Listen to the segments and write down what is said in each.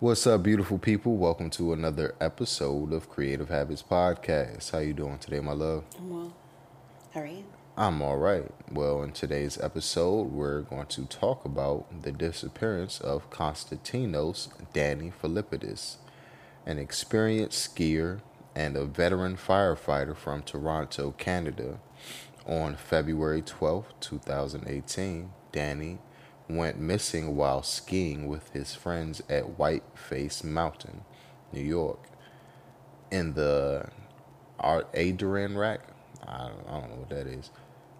What's up, beautiful people? Welcome to another episode of Creative Habits Podcast. How you doing today, my love? I'm well. How are you? I'm all right. Well, in today's episode, we're going to talk about the disappearance of Constantinos Danny Filippidis, an experienced skier and a veteran firefighter from Toronto, Canada. On February 12, 2018, Danny went missing while skiing with his friends at Whiteface Mountain, New York. In the Art Adirondack, I don't, I don't know what that is.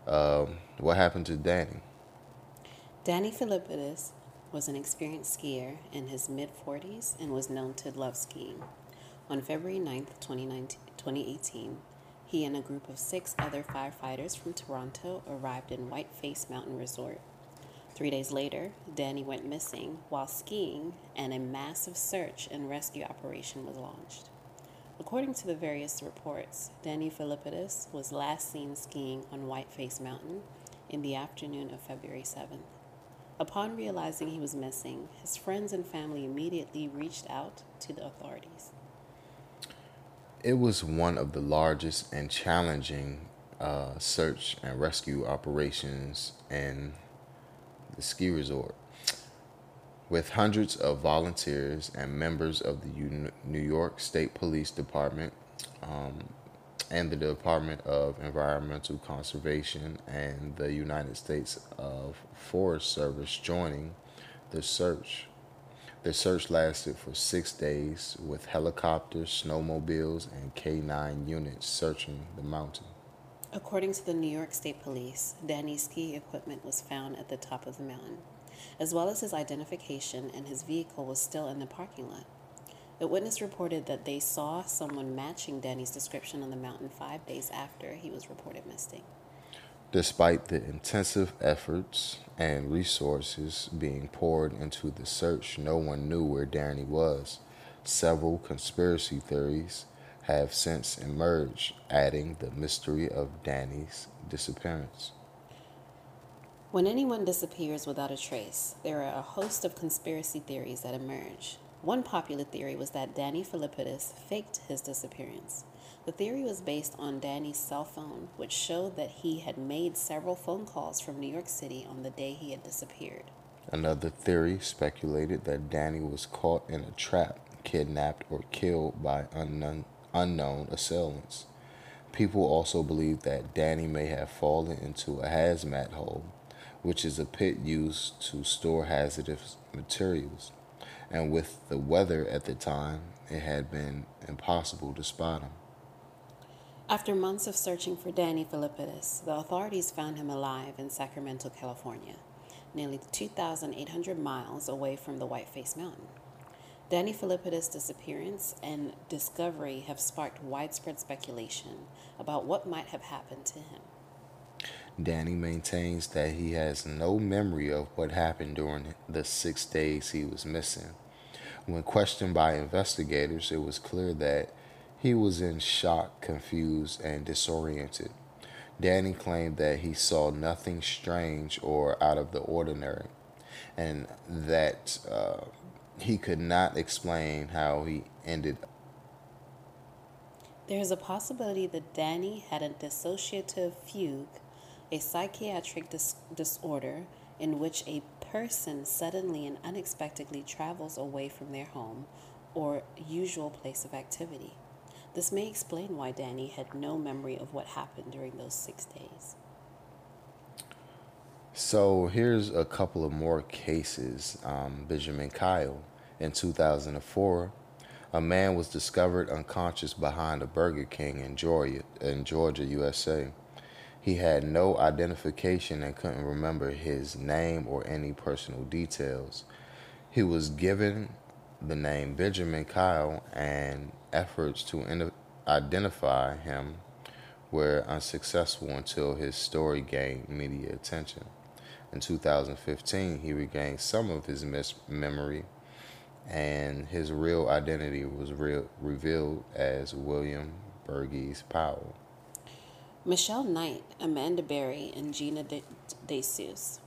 Um, what happened to Danny? Danny Filippidis was an experienced skier in his mid 40s and was known to love skiing. On February 9th, 2018, he and a group of six other firefighters from Toronto arrived in Whiteface Mountain Resort. Three days later, Danny went missing while skiing, and a massive search and rescue operation was launched. According to the various reports, Danny Filippidis was last seen skiing on Whiteface Mountain in the afternoon of February 7th. Upon realizing he was missing, his friends and family immediately reached out to the authorities. It was one of the largest and challenging uh, search and rescue operations in the ski resort. With hundreds of volunteers and members of the New York State Police Department um, and the Department of Environmental Conservation and the United States of Forest Service joining the search. The search lasted for six days with helicopters, snowmobiles, and K 9 units searching the mountain. According to the New York State Police, Danny's ski equipment was found at the top of the mountain, as well as his identification, and his vehicle was still in the parking lot. The witness reported that they saw someone matching Danny's description on the mountain five days after he was reported missing. Despite the intensive efforts and resources being poured into the search, no one knew where Danny was. Several conspiracy theories have since emerged, adding the mystery of Danny's disappearance. When anyone disappears without a trace, there are a host of conspiracy theories that emerge. One popular theory was that Danny Filippidis faked his disappearance. The theory was based on Danny's cell phone, which showed that he had made several phone calls from New York City on the day he had disappeared. Another theory speculated that Danny was caught in a trap, kidnapped, or killed by unknown unknown assailants. People also believe that Danny may have fallen into a hazmat hole, which is a pit used to store hazardous materials. And with the weather at the time, it had been impossible to spot him. After months of searching for Danny Filippidis, the authorities found him alive in Sacramento, California, nearly 2,800 miles away from the Whiteface Mountain. Danny Filippidis' disappearance and discovery have sparked widespread speculation about what might have happened to him. Danny maintains that he has no memory of what happened during the six days he was missing. When questioned by investigators, it was clear that he was in shock, confused, and disoriented. Danny claimed that he saw nothing strange or out of the ordinary, and that uh, he could not explain how he ended. There is a possibility that Danny had a dissociative fugue, a psychiatric dis- disorder in which a person suddenly and unexpectedly travels away from their home or usual place of activity. This may explain why Danny had no memory of what happened during those six days. So here's a couple of more cases. Um, Benjamin Kyle. In 2004, a man was discovered unconscious behind a Burger King in Georgia, in Georgia, USA. He had no identification and couldn't remember his name or any personal details. He was given the name Benjamin Kyle and efforts to identify him were unsuccessful until his story gained media attention. In 2015, he regained some of his mis- memory, and his real identity was re- revealed as William Burgess Powell. Michelle Knight, Amanda Berry, and Gina De- DeSuze.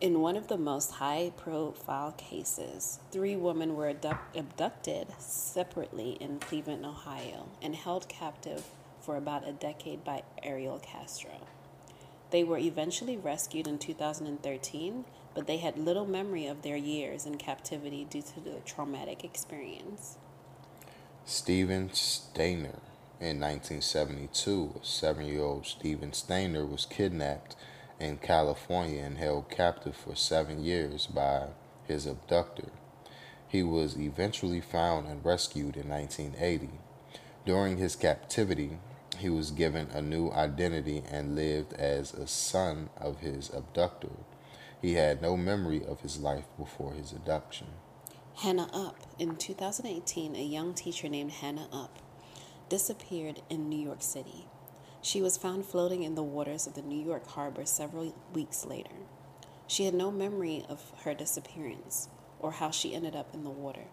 In one of the most high profile cases, three women were abducted separately in Cleveland, Ohio, and held captive for about a decade by Ariel Castro. They were eventually rescued in 2013, but they had little memory of their years in captivity due to the traumatic experience. Steven Stayner. In 1972, seven year old Steven Stayner was kidnapped in California and held captive for seven years by his abductor. He was eventually found and rescued in 1980. During his captivity, he was given a new identity and lived as a son of his abductor. He had no memory of his life before his adoption. Hannah Upp. In 2018, a young teacher named Hannah Upp disappeared in New York City. She was found floating in the waters of the New York harbor several weeks later. She had no memory of her disappearance or how she ended up in the water.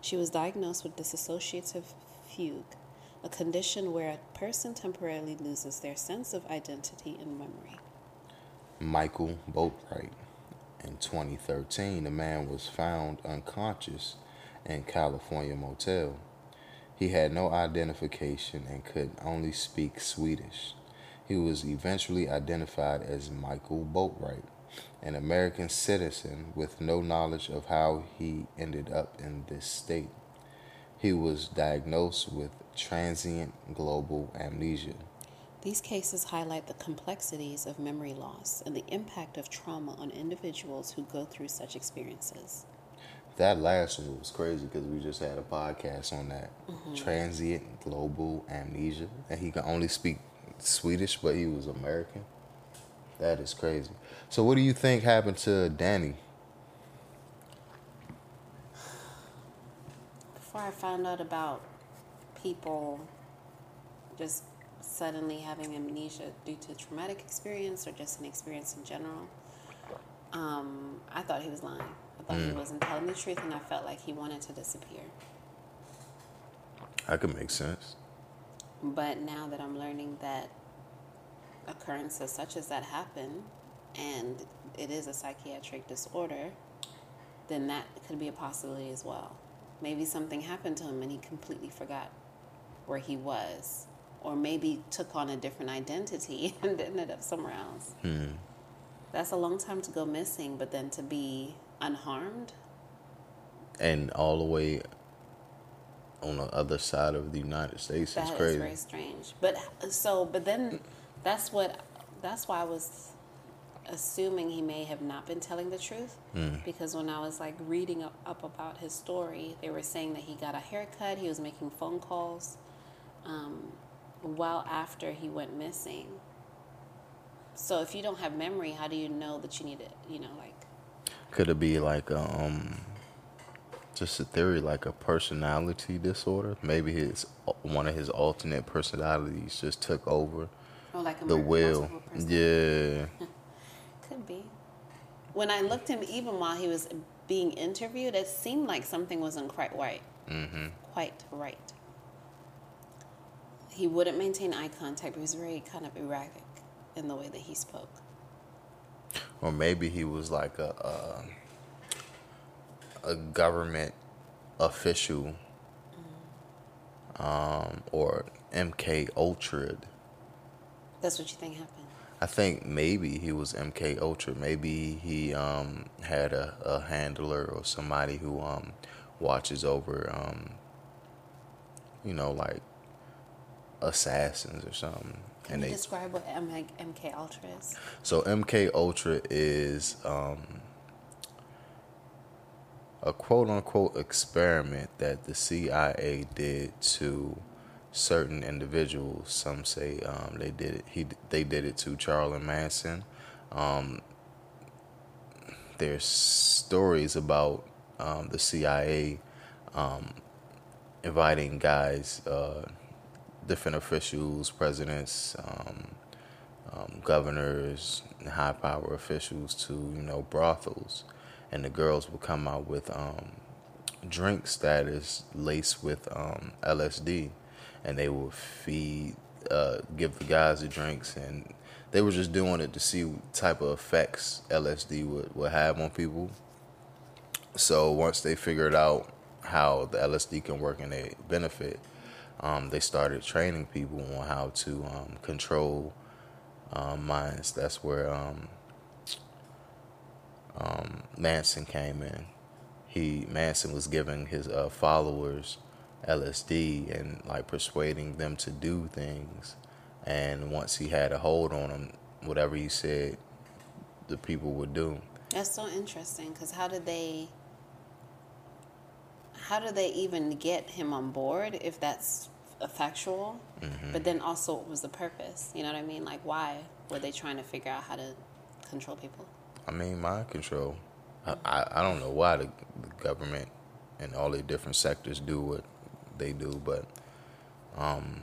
She was diagnosed with dissociative fugue, a condition where a person temporarily loses their sense of identity and memory. Michael Boatwright. In 2013, a man was found unconscious in California motel. He had no identification and could only speak Swedish. He was eventually identified as Michael Boatwright, an American citizen with no knowledge of how he ended up in this state. He was diagnosed with transient global amnesia. These cases highlight the complexities of memory loss and the impact of trauma on individuals who go through such experiences. That last one was crazy because we just had a podcast on that mm-hmm. transient global amnesia, and he can only speak Swedish, but he was American. That is crazy. So, what do you think happened to Danny? Before I found out about people just suddenly having amnesia due to traumatic experience or just an experience in general, um, I thought he was lying. I thought mm. he wasn't telling the truth, and I felt like he wanted to disappear. That could make sense. But now that I'm learning that occurrences such as that happen, and it is a psychiatric disorder, then that could be a possibility as well. Maybe something happened to him and he completely forgot where he was, or maybe took on a different identity and ended up somewhere else. Hmm. That's a long time to go missing, but then to be unharmed. And all the way on the other side of the United States that is crazy. very strange. But so, but then that's what that's why I was assuming he may have not been telling the truth mm. because when I was like reading up, up, about his story, they were saying that he got a haircut, he was making phone calls, um, well after he went missing. So if you don't have memory, how do you know that you need it? You know, like. Could it be like a, um, just a theory, like a personality disorder? Maybe his one of his alternate personalities just took over. Oh, like the will. Yeah. Could be. When I looked him, even while he was being interviewed, it seemed like something wasn't quite right. Mm-hmm. Quite right he wouldn't maintain eye contact. He was very kind of erratic in the way that he spoke. Or maybe he was like a a, a government official, mm. um, or MK Ultra. That's what you think happened. I think maybe he was MK Ultra. Maybe he um, had a, a handler or somebody who um, watches over, um, you know, like assassins or something. Can and you they, describe what MK Ultra is? So MK Ultra is um, a quote unquote experiment that the CIA did to certain individuals. Some say um, they did it. He they did it to Charlie Manson. Um, there's stories about um, the CIA um, inviting guys, uh, different officials, presidents, um, um, governors, high power officials to you know brothels, and the girls would come out with um, drinks that is laced with um, LSD, and they would feed, uh, give the guys the drinks, and they were just doing it to see what type of effects LSD would, would have on people. So once they figured out how the LSD can work and they benefit, um, they started training people on how to um, control um, minds. That's where um, um, Manson came in. He Manson was giving his uh, followers LSD and like persuading them to do things. And once he had a hold on them, whatever he said, the people would do. That's so interesting because how did they? How do they even get him on board if that's a factual? Mm-hmm. But then also, what was the purpose? You know what I mean? Like, why were they trying to figure out how to control people? I mean, mind control. I, I, I don't know why the, the government and all the different sectors do what they do, but um,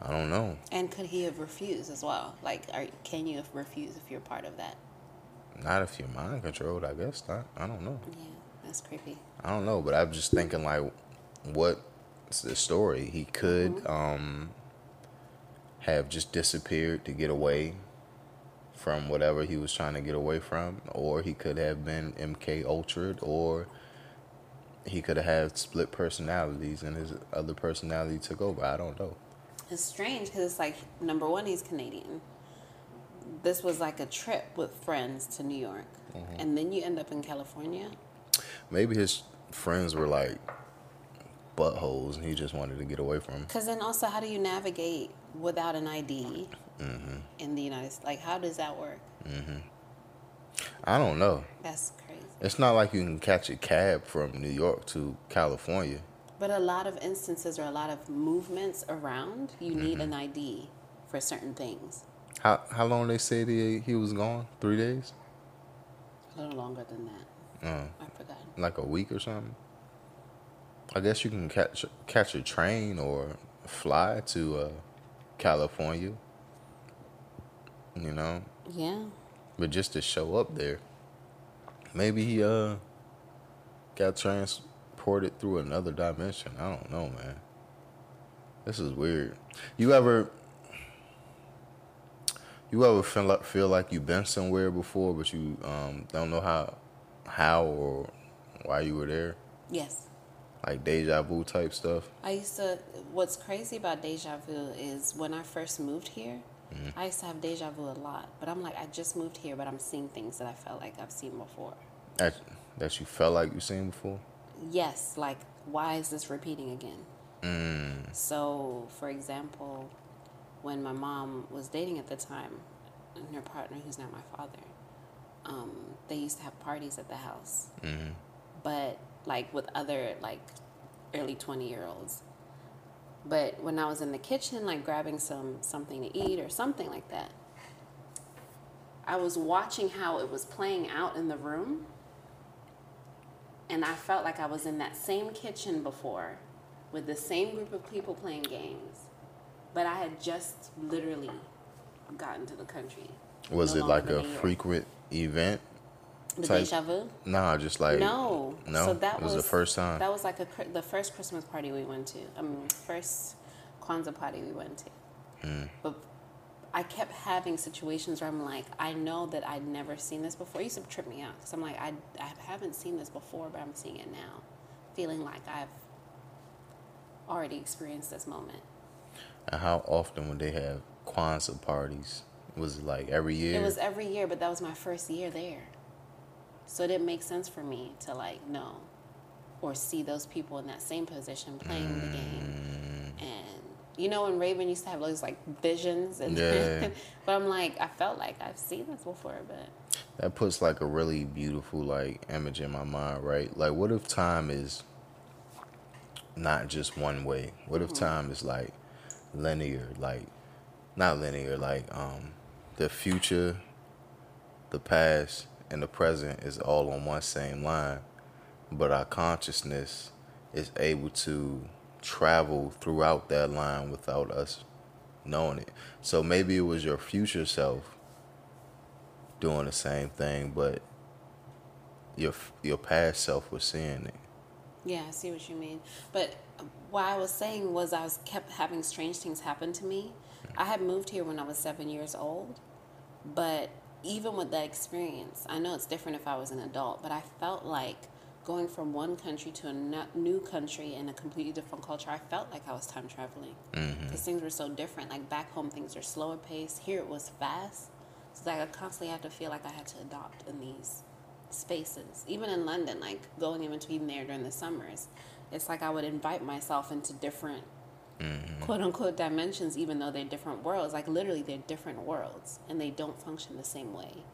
I don't know. And could he have refused as well? Like, are, can you refuse if you're part of that? Not if you're mind controlled, I guess not. I don't know. Yeah, that's creepy. I don't know, but I'm just thinking like, what's the story? He could Mm-hmm. um, have just disappeared to get away from whatever he was trying to get away from, or he could have been MK Ultra, or he could have had split personalities and his other personality took over. I don't know. It's strange because it's like number one, he's Canadian. This was like a trip with friends to New York, and then you end up in California. Maybe his friends were like buttholes, and he just wanted to get away from. Because then also, how do you navigate without an ID mm-hmm. in the United States? Like, how does that work? Mm-hmm. I don't know. That's crazy. It's not like you can catch a cab from New York to California. But a lot of instances or a lot of movements around, you need mm-hmm. an ID for certain things. How how long they said he he was gone? Three days? A little longer than that. Uh, I forgot. like a week or something. I guess you can catch catch a train or fly to uh, California. You know, Yeah. but just to show up there, maybe he uh got transported through another dimension. I don't know, man. This is weird. You ever you ever feel like feel like you've been somewhere before, but you um don't know how how or why you were there? Yes. Like deja vu type stuff. I used to. What's crazy about deja vu is when I first moved here, I used to have deja vu a lot. But I'm like, I just moved here, but I'm seeing things that I felt like I've seen before. That that you felt like you've seen before. Yes, like why is this repeating again? Mm. So, for example, when my mom was dating at the time, and her partner, who's now my father, um, they used to have parties at the house, hmm but like with other like early twenty year olds. But when I was in the kitchen, like grabbing some something to eat or something like that, I was watching how it was playing out in the room, and I felt like I was in that same kitchen before, with the same group of people playing games, but I had just literally gotten to the country. Was No it like longer a frequent event? The type- deja vu? Nah, just like no, no. So that it was, the first time. That was like a the first Christmas party we went to. I mean, first Kwanzaa party we went to. Mm. But I kept having situations where I'm like, I know that I'd never seen this before. It used to trip me out because I'm like, I, I haven't seen this before, but I'm seeing it now, feeling like I've already experienced this moment. and how often would they have Kwanzaa parties? Was it like every year? It was every year, but that was my first year there. So it didn't make sense for me to like know or see those people in that same position playing the game. Mm. And you know when Raven used to have those like visions and Yeah. but I'm like I felt like I've seen this before, but that puts like a really beautiful like image in my mind, right? Like, what if time is not just one way? What if time is like linear? Like, not linear. Like, um, the future, the past, and the present is all on one same line. but our consciousness is able to travel throughout that line without us knowing it. So maybe it was your future self doing the same thing, but your your past self was seeing it. Yeah, I see what you mean. But what I was saying was I was kept having strange things happen to me. I had moved here when I was seven years old, but even with that experience, I know it's different if I was an adult, but I felt like going from one country to a new country in a completely different culture, I felt like I was time traveling because mm-hmm. things were so different. Like back home, things are slower paced. Here it was fast, so like I constantly had to feel like I had to adopt in these spaces. Even in London, like going in between there during the summers, it's like I would invite myself into different mm-hmm. quote unquote dimensions, even though they're different worlds. Like literally, they're different worlds, and they don't function the same way.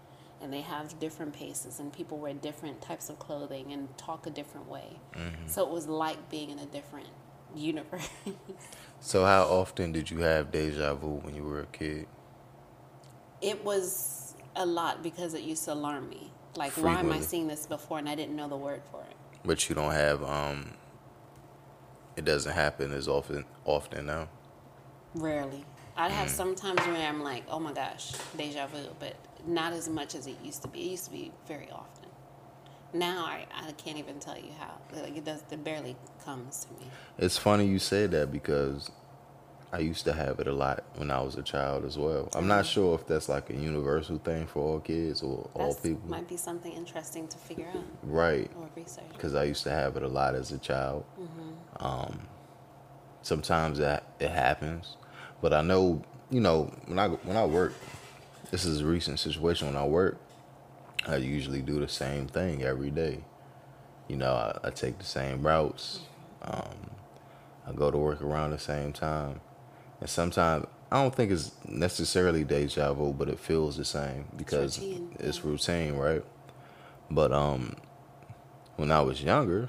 And they have different paces, and people wear different types of clothing and talk a different way. Mm-hmm. So it was like being in a different universe. so, how often did you have deja vu when you were a kid? It was a lot because it used to alarm me. Like, Frequently. why am I seeing this before and I didn't know the word for it? But you don't have um, it doesn't happen as often often now. Rarely. I'd have mm. sometimes when I'm like, oh my gosh, deja vu, but not as much as it used to be. It used to be very often. Now I, I can't even tell you how. Like it does, it barely comes to me. It's funny you say that because I used to have it a lot when I was a child as well. I'm not sure if that's like a universal thing for all kids or that's, all people. Might be something interesting to figure out. Right. Or research. Because I used to have it a lot as a child. Mm-hmm. Um, sometimes that it happens, but I know you know when I when I work, this is a recent situation. When I work, I usually do the same thing every day. You know, I, I take the same routes. Mm-hmm. Um, I go to work around the same time and sometimes I don't think it's necessarily deja vu, but it feels the same because it's routine, it's routine right? But um, when I was younger,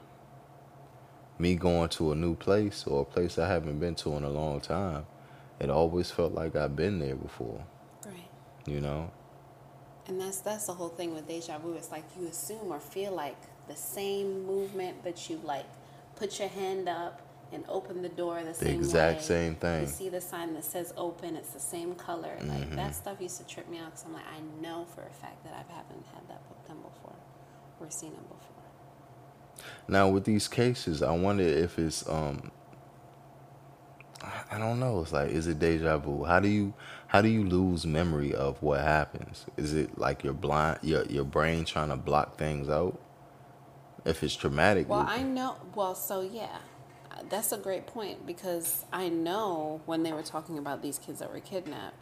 me going to a new place or a place I haven't been to in a long time, it always felt like I've been there before. Right. You know. And that's that's the whole thing with deja vu. It's like you assume or feel like the same movement, but you like put your hand up and open the door the, the same exact way. same thing. You see the sign that says open, it's the same color. Mm-hmm. Like that stuff used to trip me out because I'm like, I know for a fact that I haven't had that book done before or seen it before. Now with these cases, I wonder if it's um I don't know. It's like, is it deja vu? How do you how do you lose memory of what happens? Is it like your blind your your brain trying to block things out? If it's traumatic. Well, I know. Well, so yeah, that's a great point because I know when they were talking about these kids that were kidnapped,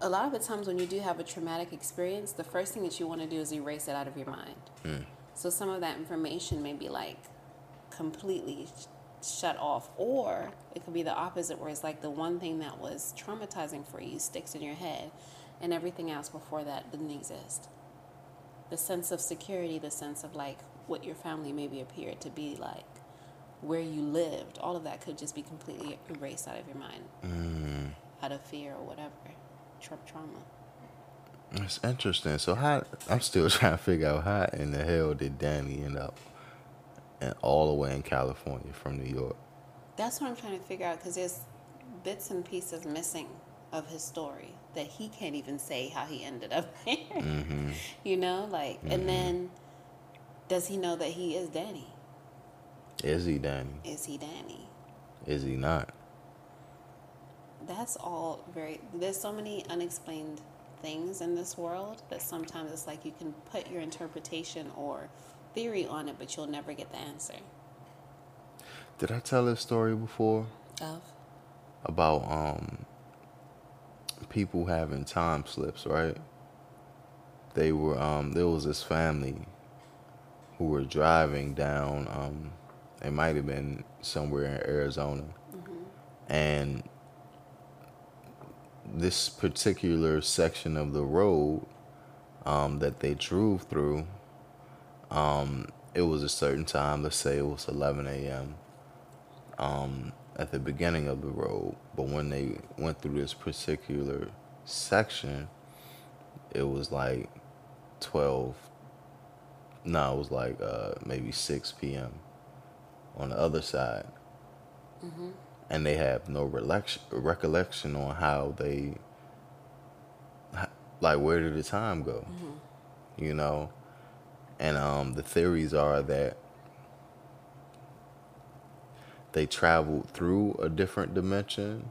a lot of the times when you do have a traumatic experience, the first thing that you want to do is erase it out of your mind. Mm. So some of that information may be like completely shut off, or it could be the opposite, where it's like the one thing that was traumatizing for you sticks in your head, and everything else before that didn't exist. The sense of security, the sense of like what your family maybe appeared to be like where you lived, all of that could just be completely erased out of your mind, mm. out of fear or whatever, tra- trauma. It's interesting. So how I'm still trying to figure out how in the hell did Danny end up, and all the way in California from New York. That's what I'm trying to figure out because there's bits and pieces missing of his story that he can't even say how he ended up there. Mm-hmm. you know, like, mm-hmm. and then does he know that he is Danny? Is he Danny? Is he Danny? Is he not? That's all very. There's so many unexplained things in this world that sometimes it's like you can put your interpretation or theory on it, but you'll never get the answer. Did I tell this story before? Of? About um people having time slips, right? They were um there was this family who were driving down um it might have been somewhere in Arizona. Mm-hmm. And this particular section of the road um, that they drove through, um, it was a certain time. Let's say it was 11 a.m. Um, at the beginning of the road, but when they went through this particular section, it was like 12, No, it was like uh, maybe 6 p.m. on the other side. And they have no recollection, recollection on how they, like, where did the time go? You know? And um, the theories are that they traveled through a different dimension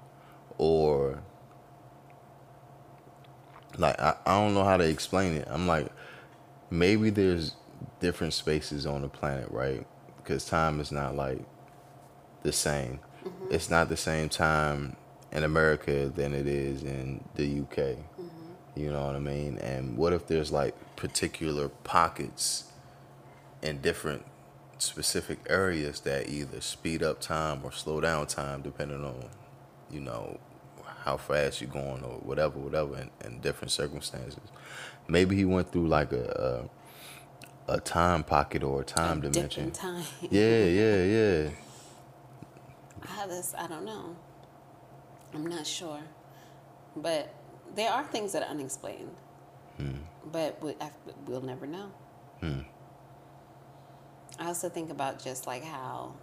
or like I, I don't know how to explain it. I'm like maybe there's different spaces on the planet, right? Because time is not like the same. Mm-hmm. It's not the same time in America than it is in the UK. Mm-hmm. You know what I mean? And what if there's like particular pockets in different specific areas that either speed up time or slow down time depending on, you know, how fast you're going or whatever, whatever, in, in different circumstances. Maybe he went through like a a, a time pocket or a time a dimension. time. Yeah, yeah, yeah. How this? I don't know. I'm not sure, but there are things that are unexplained. Hmm. But we, I, we'll never know. Hmm. I also think about just like how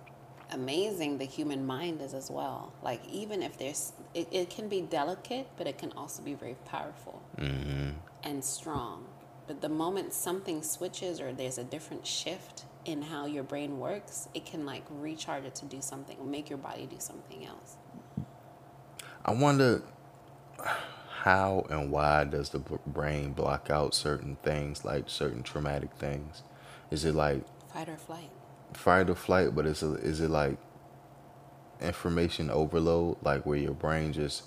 amazing the human mind is as well. Like even if there's, it, it can be delicate, but it can also be very powerful mm-hmm. and strong. But the moment something switches or there's a different shift in how your brain works, it can like recharge it to do something, make your body do something else. I wonder how and why does the brain block out certain things, like certain traumatic things? Is it like Fight or flight. fight or flight, but is it, is it like information overload, like where your brain just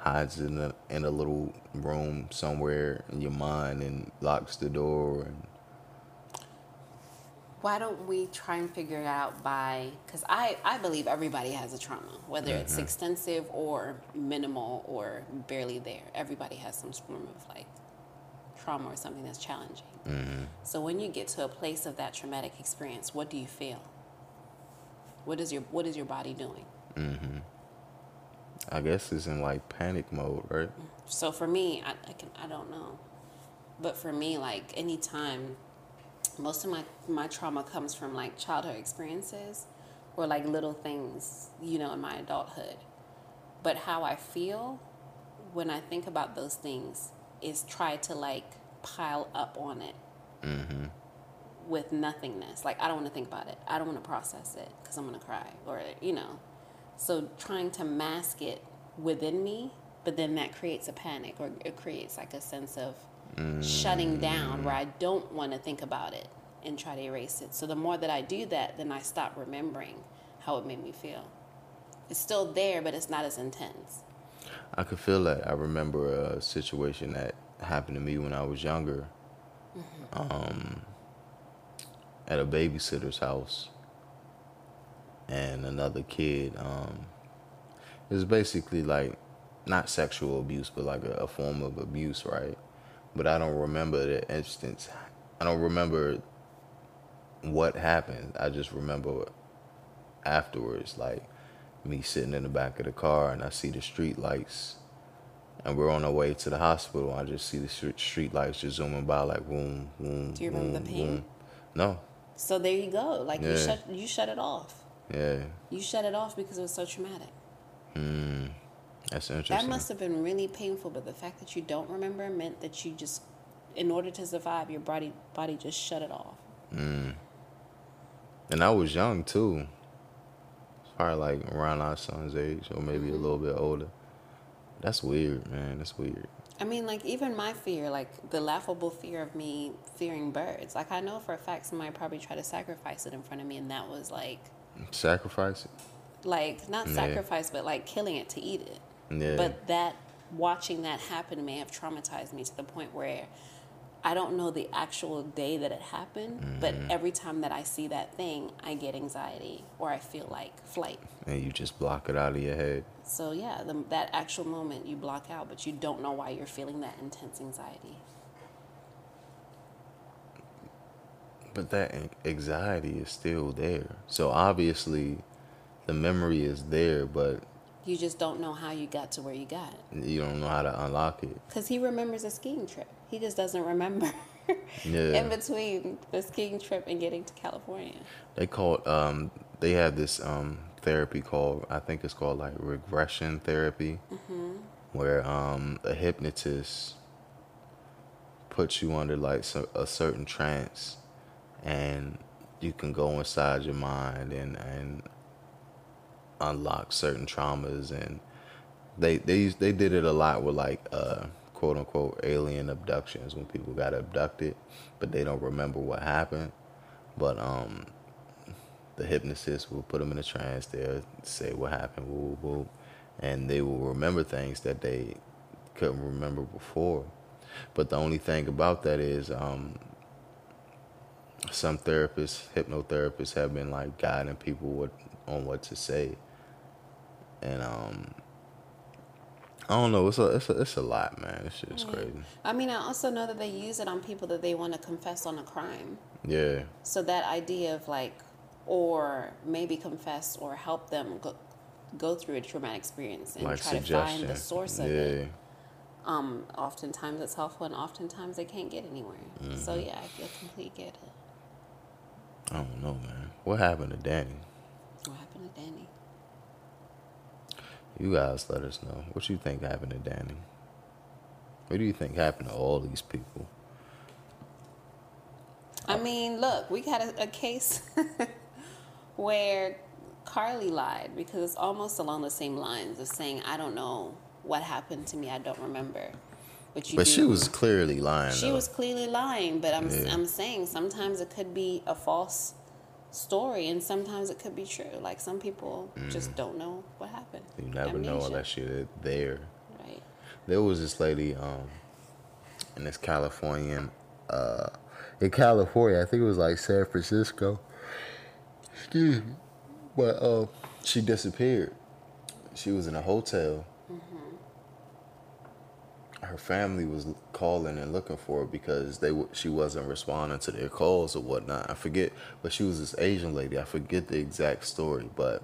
hides in a in a little room somewhere in your mind and locks the door and Why don't we try and figure it out by, because I, I believe everybody has a trauma, whether it's mm-hmm. extensive or minimal or barely there. Everybody has some form of like trauma or something that's challenging. Mm-hmm. So when you get to a place of that traumatic experience, what do you feel? What is your what is your body doing? Mm-hmm. I guess it's in like panic mode, right? So for me, I, I can I don't know, but for me, like anytime, most of my my trauma comes from like childhood experiences, or like little things, you know, in my adulthood. But how I feel when I think about those things is try to like pile up on it mm-hmm. with nothingness. Like I don't want to think about it. I don't want to process it because I'm gonna cry, or you know. So trying to mask it within me, but then that creates a panic or it creates like a sense of shutting down where I don't want to think about it and try to erase it. So the more that I do that, then I stop remembering how it made me feel. It's still there, but it's not as intense. I could feel that. I remember a situation that happened to me when I was younger. Um, at a babysitter's house, and another kid. Um, it was basically like not sexual abuse, but like a, a form of abuse, right? But I don't remember the instance. I don't remember what happened. I just remember afterwards, like me sitting in the back of the car and I see the street lights and we're on our way to the hospital. I just see the street street lights just zooming by like boom, boom. Do you remember the boom, pain? boom. No. So there you go. Like you shut you shut it off. Yeah. You shut it off because it was so traumatic. That's interesting. That must have been really painful, but the fact that you don't remember meant that you just in order to survive, your body body just shut it off. and I was young too. Probably like around our son's age or maybe Mm-hmm. a little bit older. That's weird, man. That's weird. I mean, like even my fear, like the laughable fear of me fearing birds. Like I know for a fact somebody probably tried to sacrifice it in front of me, and that was like, Sacrifice it. like not Yeah. sacrifice, but like killing it to eat it. Yeah. But that watching that happen may have traumatized me to the point where I don't know the actual day that it happened, but Mm-hmm. every time that I see that thing, I get anxiety or I feel like flight. and you just block it out of your head. So yeah, the, that actual moment you block out, but you don't know why you're feeling that intense anxiety. But that anxiety is still there. So obviously, the memory is there, but You just don't know how you got to where you got. you don't know how to unlock it. Because he remembers a skiing trip. He just doesn't remember Yeah. in between the skiing trip and getting to California. They call um they have this um therapy called I think it's called like regression therapy, mm-hmm. where um a hypnotist puts you under like a certain trance, and you can go inside your mind and and unlock certain traumas and they they they did it a lot with like uh quote unquote alien abductions when people got abducted but they don't remember what happened. But um the hypnotist will put them in a trance they'll say what happened woo, woo, and they will remember things that they couldn't remember before. But the only thing about that is um some therapists hypnotherapists have been like guiding people what on what to say and um I don't know. It's a it's a it's a lot, man. This shit's crazy. I mean, I also know that they use it on people that they want to confess on a crime. Yeah, So that idea of like, or maybe confess or help them go, go through a traumatic experience and like try to find the source of yeah. it. Um, oftentimes it's helpful, and oftentimes they can't get anywhere. So Mm-hmm. yeah, I, I completely get it. I don't know, man. What happened to Danny? What happened to Danny? You guys let us know. What you think happened to Danny? What do you think happened to all these people? I mean, look, we got a, a case where Carly lied because it's almost along the same lines of saying, "I don't know what happened to me. I don't remember." But you. But do. she was clearly lying. She though. was clearly lying, but I'm Yeah. I'm saying sometimes it could be a false story, and sometimes it could be true. Like some people just don't know what happened. Mm. You never know unless you're there. Right. There was this lady um in this Californian uh in California, I think it was like San Francisco. Excuse me. But uh she disappeared. She was in a hotel. Her family was calling and looking for her because they she wasn't responding to their calls or whatnot. I forget, but she was this Asian lady. I forget the exact story, but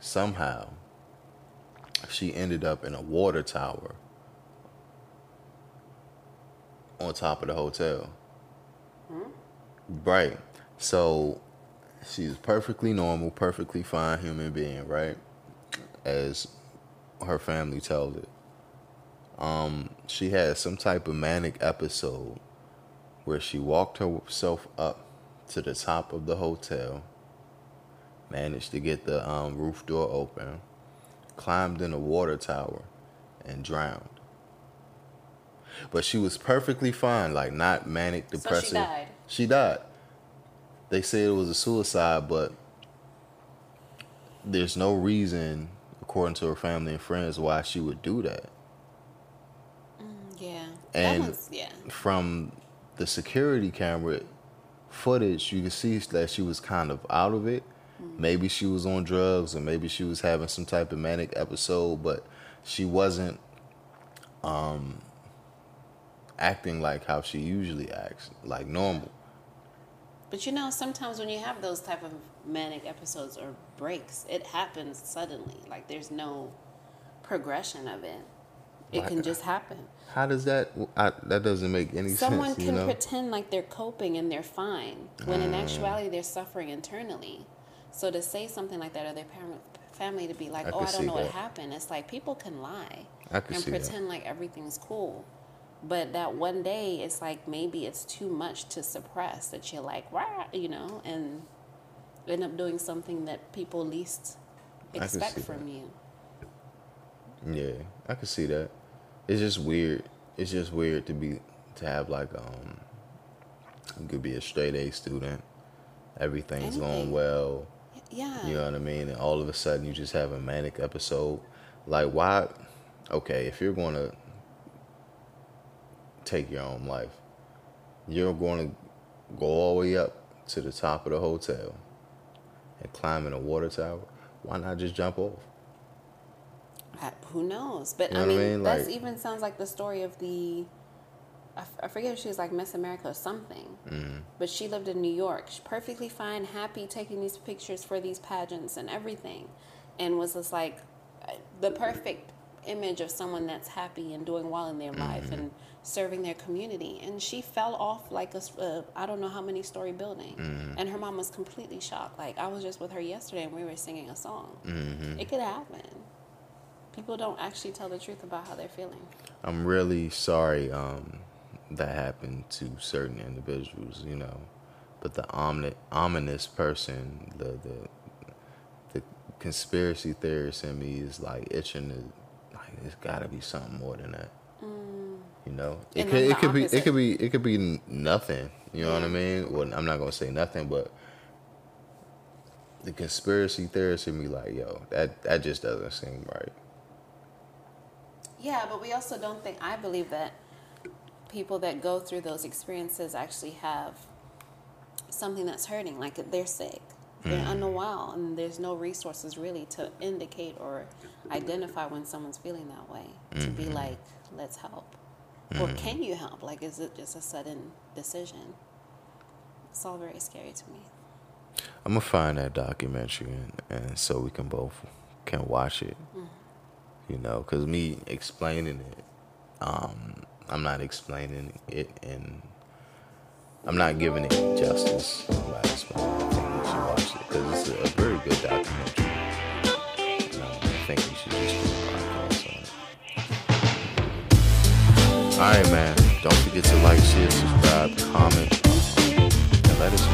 somehow she ended up in a water tower on top of the hotel. Hmm? Right. So she's perfectly normal, perfectly fine human being, right? As her family tells it. Um, she had some type of manic episode where she walked herself up to the top of the hotel, managed to get the um, roof door open, climbed in a water tower, and drowned. But she was perfectly fine, like not manic depressive. So she died. She died. They said it was a suicide, but there's no reason, according to her family and friends, why she would do that. And- yeah. From the security camera footage, you can see that she was kind of out of it. Maybe she was on drugs, or maybe she was having some type of manic episode, but she wasn't um, acting like how she usually acts, like normal. But you know, sometimes when you have those type of manic episodes or breaks, it happens suddenly. Like there's no progression of it. It can just happen. How does that? I, that doesn't make any Someone sense. can you know? pretend like they're coping and they're fine, when in mm. actuality they're suffering internally. So to say something like that, or their parent, family to be like, I "Oh, I don't know what happened," it's like people can lie and see that. pretend like everything's cool. But that one day, it's like maybe it's too much to suppress. That you're like, "Rah," you know, and end up doing something that people least expect from that. you. Yeah, I can see that. It's just weird. It's just weird to be to have like um. You could be a straight A student. Everything's going well. Yeah. You know what I mean? And all of a sudden you just have a manic episode. Like why? Okay, if you're going to take your own life, you're going to go all the way up to the top of the hotel and climb in a water tower. Why not just jump off? I- who knows? But You I know I mean, mean? that Like- even sounds like the story of the. I, f- I forget if she was like Miss America or something. Mm. But she lived in New York, She's perfectly fine, happy, taking these pictures for these pageants and everything, and was just like the perfect image of someone that's happy and doing well in their life and serving their community. And she fell off like a, s- uh, I don't know how many story building. And her mom was completely shocked. Like, I was just with her yesterday and we were singing a song. It could happen. People don't actually tell the truth about how they're feeling. I'm really sorry um, that happened to certain individuals, you know. But the omni- ominous person, the, the the conspiracy theorist in me is like itching to like there's got to be something more than that. You know, it And could it could be it could be it could be nothing. You know what I mean? Well, I'm not gonna say nothing, but the conspiracy theorist in me like, yo, that that just doesn't seem right. Yeah, but we also don't think, I believe that people that go through those experiences actually have something that's hurting, like they're sick, they're mm. unwell, and there's no resources really to indicate or identify when someone's feeling that way to be mm-hmm. like, let's help. Or mm. can you help? Like, is it just a sudden decision? It's all very scary to me. I'm gonna find that documentary and, and so we can both can watch it. Mm-hmm. You know, because me explaining it, um, I'm not explaining it and I'm not giving it justice by explaining. I think we should watch it because it's a, very good documentary. Um, I think we should just do a podcast on it. All right, man. Don't forget to like, share, subscribe, comment, and let us know.